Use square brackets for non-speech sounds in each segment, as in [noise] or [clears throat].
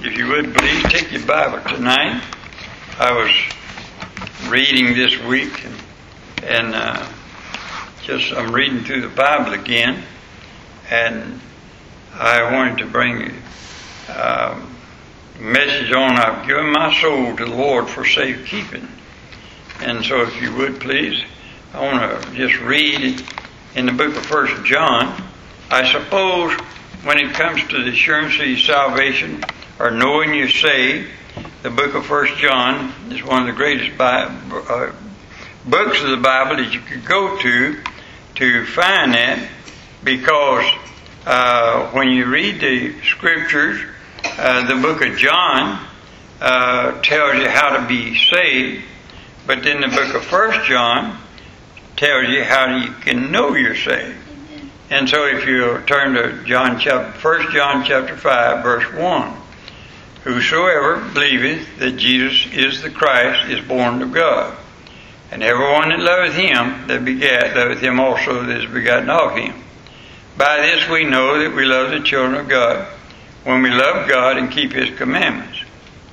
If you would please take your Bible tonight. I was reading this week and, and uh, just I'm reading through the Bible again, and I wanted to bring um, a message on. I've given my soul to the Lord for safekeeping, and so if you would please, I want to just read in the book of First John. I suppose when it comes to the assurance of salvation or knowing you're saved, the book of First John is one of the greatest uh, books of the Bible that you could go to to find that because uh, when you read the scriptures, uh, the book of John uh, tells you how to be saved, but then the book of First John tells you how you can know you're saved. And so if you turn to John chapter, 1 John chapter 5 verse 1, Whosoever believeth that Jesus is the Christ is born of God. And everyone that loveth him that begat loveth him also that is begotten of him. By this we know that we love the children of God, when we love God and keep his commandments.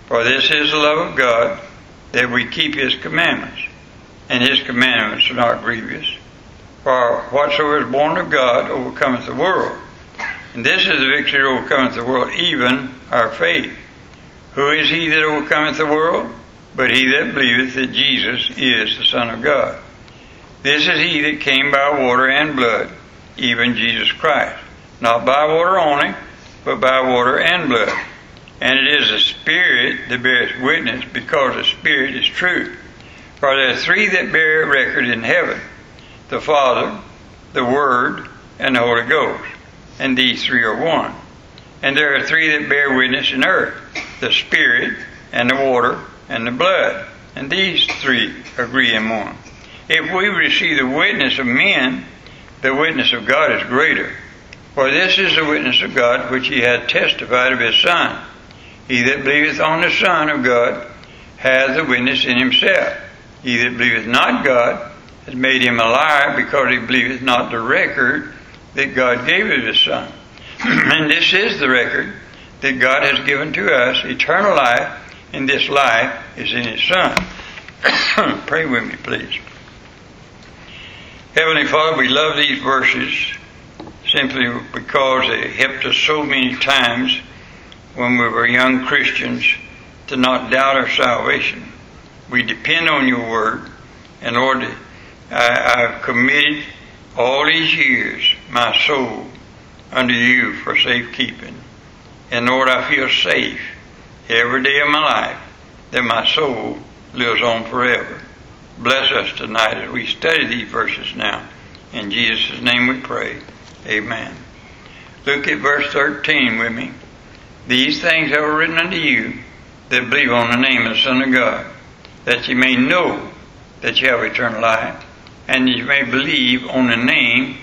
For this is the love of God, that we keep his commandments. And his commandments are not grievous. For whatsoever is born of God overcometh the world. And this is the victory that overcometh the world, even our faith. Who is he that overcometh the world? But he that believeth that Jesus is the Son of God. This is he that came by water and blood, even Jesus Christ. Not by water only, but by water and blood. And it is the Spirit that bears witness, because the Spirit is true. For there are three that bear record in heaven the Father, the Word, and the Holy Ghost. And these three are one. And there are three that bear witness in earth the Spirit, and the water, and the blood. And these three agree in one. If we receive the witness of men, the witness of God is greater. For this is the witness of God which he hath testified of his Son. He that believeth on the Son of God hath the witness in himself. He that believeth not God has made him a liar because he believeth not the record that God gave of his Son. [clears throat] and this is the record that God has given to us, eternal life, and this life is in his Son. [coughs] Pray with me, please. Heavenly Father, we love these verses simply because they helped us so many times when we were young Christians to not doubt our salvation. We depend on your word, and Lord, I, I've committed all these years my soul unto you for safekeeping. And Lord, I feel safe every day of my life that my soul lives on forever. Bless us tonight as we study these verses now. In Jesus' name we pray. Amen. Look at verse 13 with me. These things have I written unto you that believe on the name of the Son of God, that you may know that you have eternal life, and you may believe on the name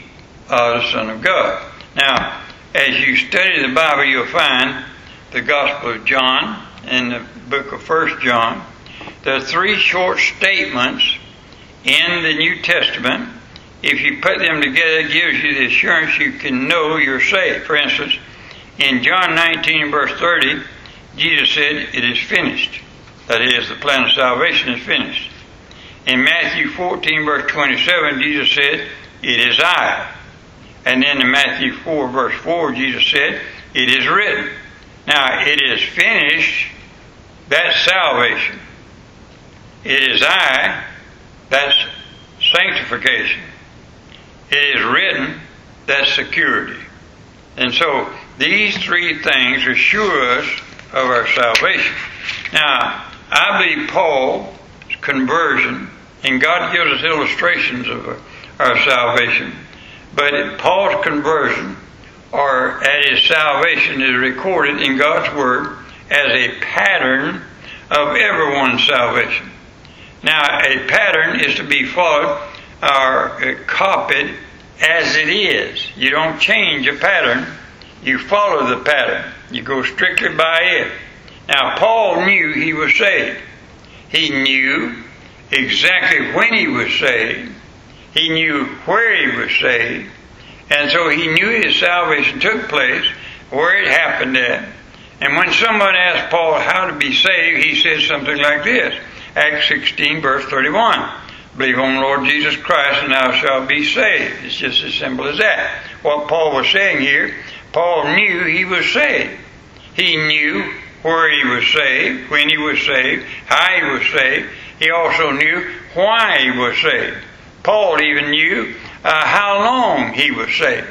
of the Son of God. Now, as you study the Bible, you'll find the Gospel of John and the book of First John. There are three short statements in the New Testament. If you put them together, it gives you the assurance you can know you're saved. For instance, in John 19 verse 30, Jesus said, It is finished. That is, the plan of salvation is finished. In Matthew 14 verse 27, Jesus said, It is I. And then in Matthew 4 verse 4, Jesus said, It is written. Now, it is finished. That's salvation. It is I. That's sanctification. It is written. That's security. And so, these three things assure us of our salvation. Now, I believe Paul's conversion, and God gives us illustrations of our salvation, but Paul's conversion or at his salvation is recorded in God's Word as a pattern of everyone's salvation. Now, a pattern is to be followed or copied as it is. You don't change a pattern, you follow the pattern. You go strictly by it. Now, Paul knew he was saved. He knew exactly when he was saved. He knew where he was saved. And so he knew his salvation took place, where it happened at. And when someone asked Paul how to be saved, he said something like this Acts 16, verse 31. Believe on the Lord Jesus Christ and thou shalt be saved. It's just as simple as that. What Paul was saying here, Paul knew he was saved. He knew where he was saved, when he was saved, how he was saved. He also knew why he was saved. Paul even knew uh, how long he was saved.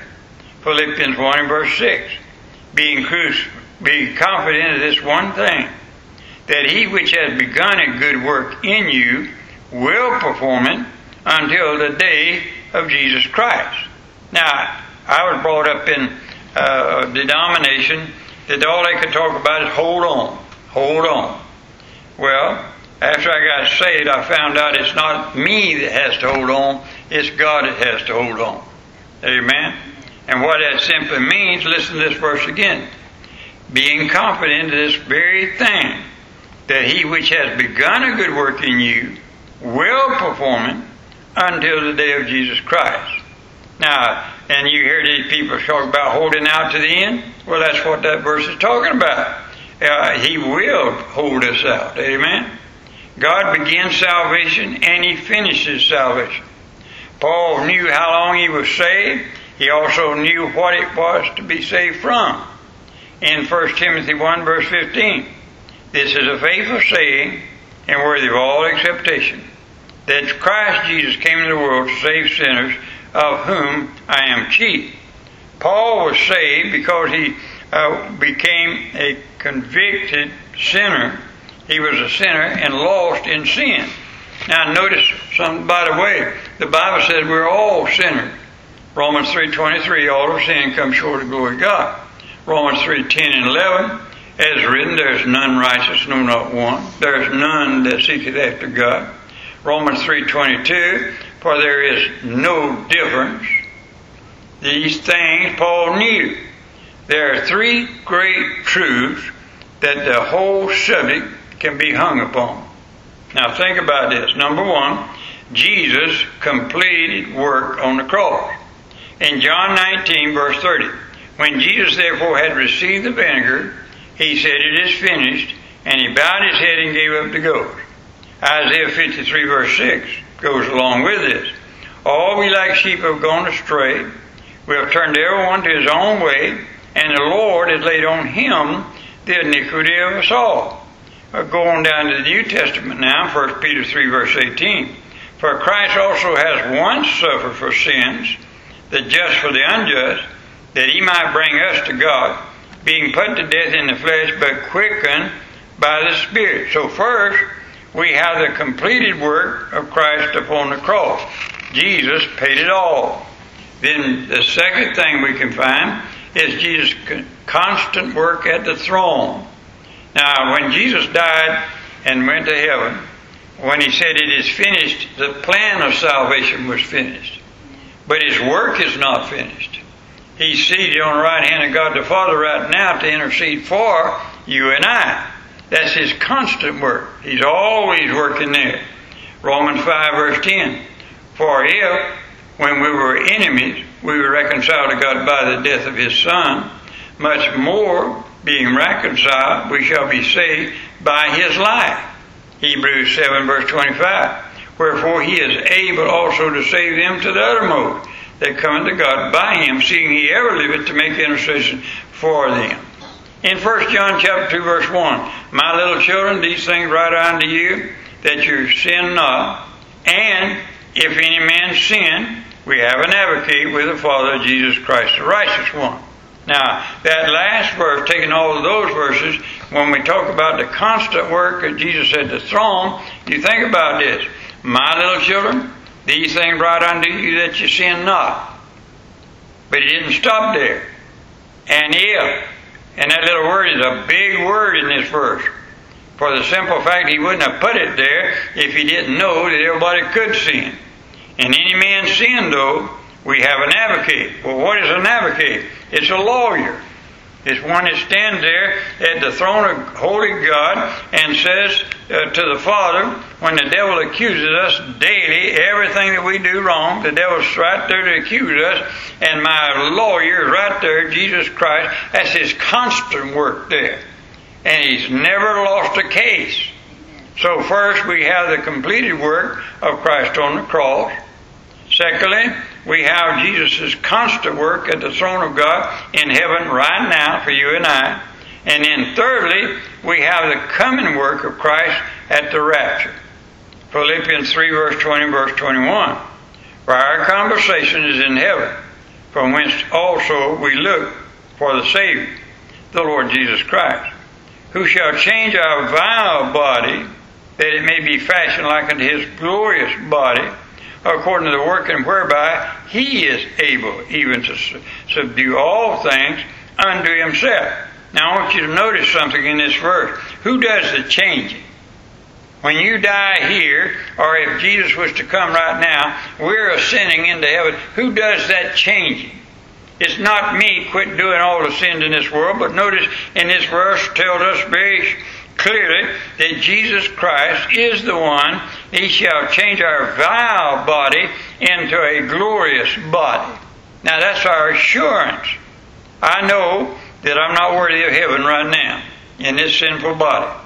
Philippians 1 and verse 6. Being, being confident of this one thing, that he which has begun a good work in you will perform it until the day of Jesus Christ. Now, I was brought up in uh, a denomination that all they could talk about is hold on, hold on. Well, after I got saved, I found out it's not me that has to hold on, it's God that has to hold on. Amen. And what that simply means, listen to this verse again. Being confident of this very thing, that he which has begun a good work in you will perform it until the day of Jesus Christ. Now, and you hear these people talk about holding out to the end. Well, that's what that verse is talking about. Uh, he will hold us out. Amen. God begins salvation and He finishes salvation. Paul knew how long he was saved. He also knew what it was to be saved from. In 1 Timothy 1 verse 15, this is a faithful saying and worthy of all acceptation that Christ Jesus came into the world to save sinners, of whom I am chief. Paul was saved because he uh, became a convicted sinner. He was a sinner and lost in sin. Now notice some by the way, the Bible says we're all sinners. Romans 3.23, all of sin comes short of glory of God. Romans 3.10 and 11, as written, there is none righteous, no not one. There is none that seeketh after God. Romans 3.22, for there is no difference. These things Paul knew. There are three great truths that the whole subject can be hung upon. Now think about this. Number one, Jesus completed work on the cross. In John 19, verse 30, when Jesus therefore had received the vinegar, he said, It is finished, and he bowed his head and gave up the ghost. Isaiah 53, verse 6 goes along with this. All we like sheep have gone astray. We have turned everyone to his own way, and the Lord has laid on him the iniquity of us all. Uh, go on down to the New Testament now, 1 Peter 3, verse 18. For Christ also has once suffered for sins, the just for the unjust, that he might bring us to God, being put to death in the flesh, but quickened by the Spirit. So first, we have the completed work of Christ upon the cross. Jesus paid it all. Then the second thing we can find is Jesus' constant work at the throne. Now, when Jesus died and went to heaven, when he said it is finished, the plan of salvation was finished. But his work is not finished. He's seated on the right hand of God the Father right now to intercede for you and I. That's his constant work. He's always working there. Romans 5 verse 10. For if, when we were enemies, we were reconciled to God by the death of his Son, much more, being reconciled, we shall be saved by his life. Hebrews 7 verse 25. Wherefore he is able also to save them to the uttermost that come unto God by him, seeing he ever liveth to make intercession for them. In 1 John chapter 2 verse 1, My little children, these things write unto you, that you sin not. And if any man sin, we have an advocate with the Father, Jesus Christ, the righteous one. Now, that last verse, taking all of those verses, when we talk about the constant work of Jesus at the throne, you think about this. My little children, these things write unto you that you sin not. But he didn't stop there. And if, and that little word is a big word in this verse, for the simple fact he wouldn't have put it there if he didn't know that everybody could sin. And any man sin, though, we have an advocate. Well, what is an advocate? It's a lawyer. It's one that stands there at the throne of holy God and says uh, to the Father, when the devil accuses us daily, everything that we do wrong, the devil's right there to accuse us, and my lawyer is right there, Jesus Christ. That's his constant work there. and he's never lost a case. So first we have the completed work of Christ on the cross. Secondly, we have Jesus' constant work at the throne of God in heaven right now for you and I. And then thirdly, we have the coming work of Christ at the rapture. Philippians 3 verse 20 verse 21. For our conversation is in heaven, from whence also we look for the Savior, the Lord Jesus Christ, who shall change our vile body, that it may be fashioned like unto his glorious body, according to the working whereby he is able even to subdue all things unto himself. Now I want you to notice something in this verse. Who does the changing? When you die here, or if Jesus was to come right now, we're ascending into heaven. Who does that changing? It's not me quit doing all the sins in this world, but notice in this verse tells us very clearly that Jesus Christ is the one. He shall change our vile body into a glorious body. Now that's our assurance. I know that I'm not worthy of heaven right now in this sinful body.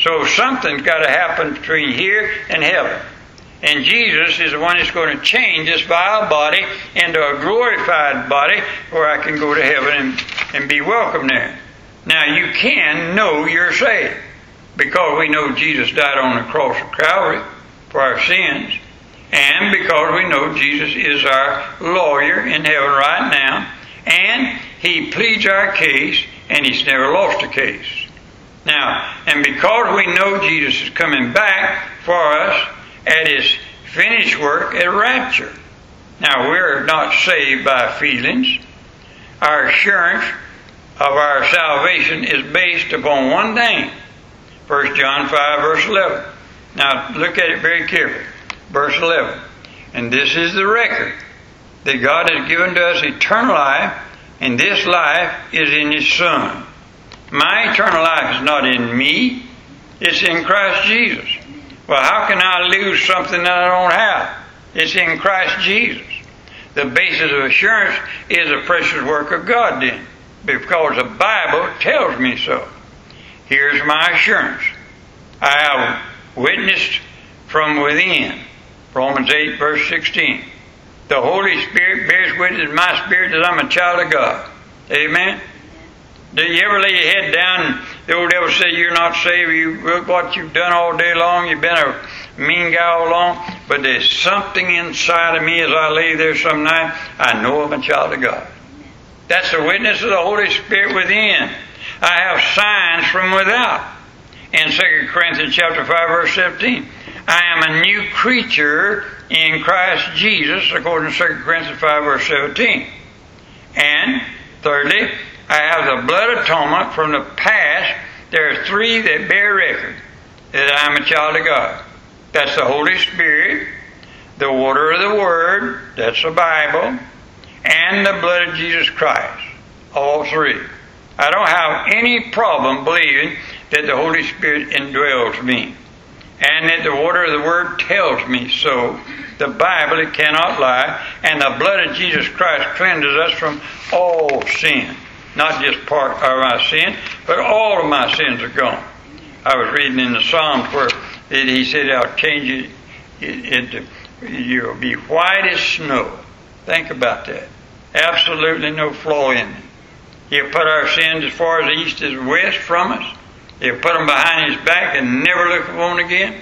So something's got to happen between here and heaven. And Jesus is the one that's going to change this vile body into a glorified body where I can go to heaven and, and be welcome there. Now you can know you're saved because we know Jesus died on the cross of Calvary for our sins and because we know Jesus is our lawyer in heaven right now and he pleads our case and he's never lost a case. Now, and because we know Jesus is coming back for us at his finished work at rapture. Now, we're not saved by feelings. Our assurance of our salvation is based upon one thing 1 John 5, verse 11. Now, look at it very carefully. Verse 11. And this is the record that God has given to us eternal life, and this life is in His Son. My eternal life is not in me, it's in Christ Jesus. Well, how can I lose something that I don't have? It's in Christ Jesus. The basis of assurance is the precious work of God then, because the Bible tells me so. Here's my assurance. I have witnessed from within. Romans 8, verse 16. The Holy Spirit bears witness in my spirit that I'm a child of God. Amen? Do you ever lay your head down and the old devil say you're not saved? You look what you've done all day long. You've been a mean guy all along. But there's something inside of me as I lay there some night. I know I'm a child of God. That's the witness of the Holy Spirit within. I have signs from without. In 2 Corinthians chapter 5 verse 17. I am a new creature in Christ Jesus, according to 2 Corinthians 5 verse 17. And thirdly, I have the blood atonement from the past. There are three that bear record that I'm a child of God. That's the Holy Spirit, the water of the Word, that's the Bible, and the blood of Jesus Christ. All three. I don't have any problem believing that the Holy Spirit indwells me and that the water of the Word tells me so. The Bible, it cannot lie, and the blood of Jesus Christ cleanses us from all sin not just part of my sin, but all of my sins are gone. I was reading in the Psalms where it, he said, I'll change it into, you'll be white as snow. Think about that. Absolutely no flaw in it. He'll put our sins as far as the east is west from us. He'll put them behind his back and never look upon again.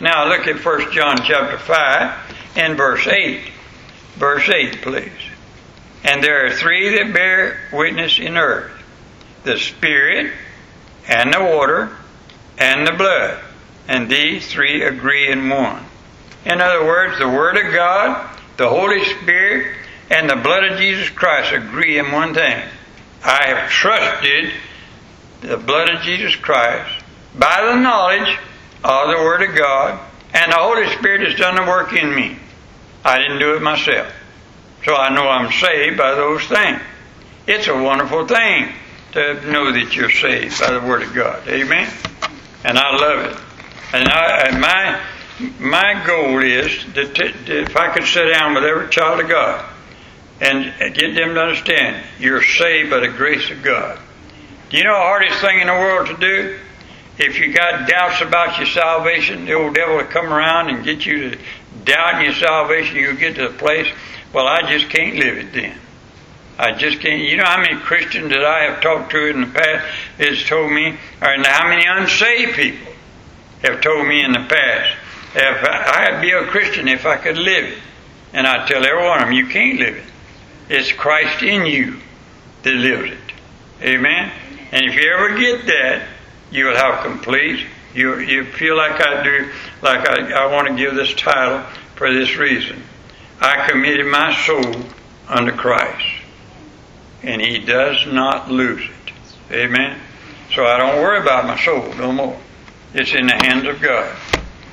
Now look at 1 John chapter 5 and verse 8. Verse 8, please. And there are three that bear witness in earth the Spirit, and the water, and the blood. And these three agree in one. In other words, the Word of God, the Holy Spirit, and the blood of Jesus Christ agree in one thing. I have trusted the blood of Jesus Christ by the knowledge of the Word of God, and the Holy Spirit has done the work in me. I didn't do it myself. So I know I'm saved by those things. It's a wonderful thing to know that you're saved by the Word of God. Amen? And I love it. And, I, and my my goal is that, if I could sit down with every child of God and get them to understand you're saved by the grace of God. Do you know the hardest thing in the world to do? If you got doubts about your salvation, the old devil will come around and get you to doubt your salvation. You'll get to the place, well, I just can't live it then. I just can't. You know how many Christians that I have talked to in the past has told me, or how many unsaved people have told me in the past, if I'd be a Christian if I could live it. And I tell every one of them, you can't live it. It's Christ in you that lives it. Amen? And if you ever get that, you will have complete. You, you feel like I do, like I, I want to give this title for this reason. I committed my soul unto Christ, and He does not lose it. Amen? So I don't worry about my soul no more. It's in the hands of God.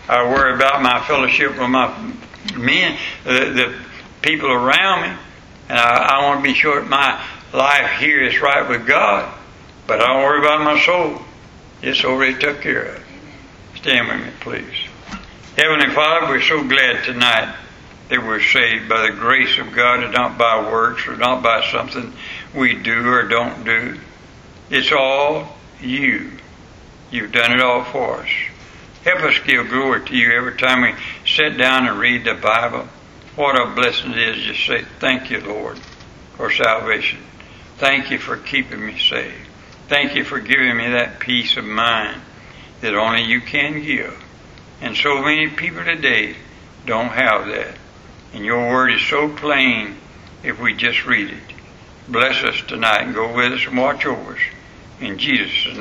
I worry about my fellowship with my men, the, the people around me, and I, I want to be sure my life here is right with God. But I don't worry about my soul. It's already took care of. Stand with me, please. Heavenly Father, we're so glad tonight that we're saved by the grace of God and not by works or not by something we do or don't do. It's all you. You've done it all for us. Help us give glory to you every time we sit down and read the Bible. What a blessing it is to say, Thank you, Lord, for salvation. Thank you for keeping me saved. Thank you for giving me that peace of mind that only you can give. And so many people today don't have that. And your word is so plain if we just read it. Bless us tonight and go with us and watch over us. In Jesus' name.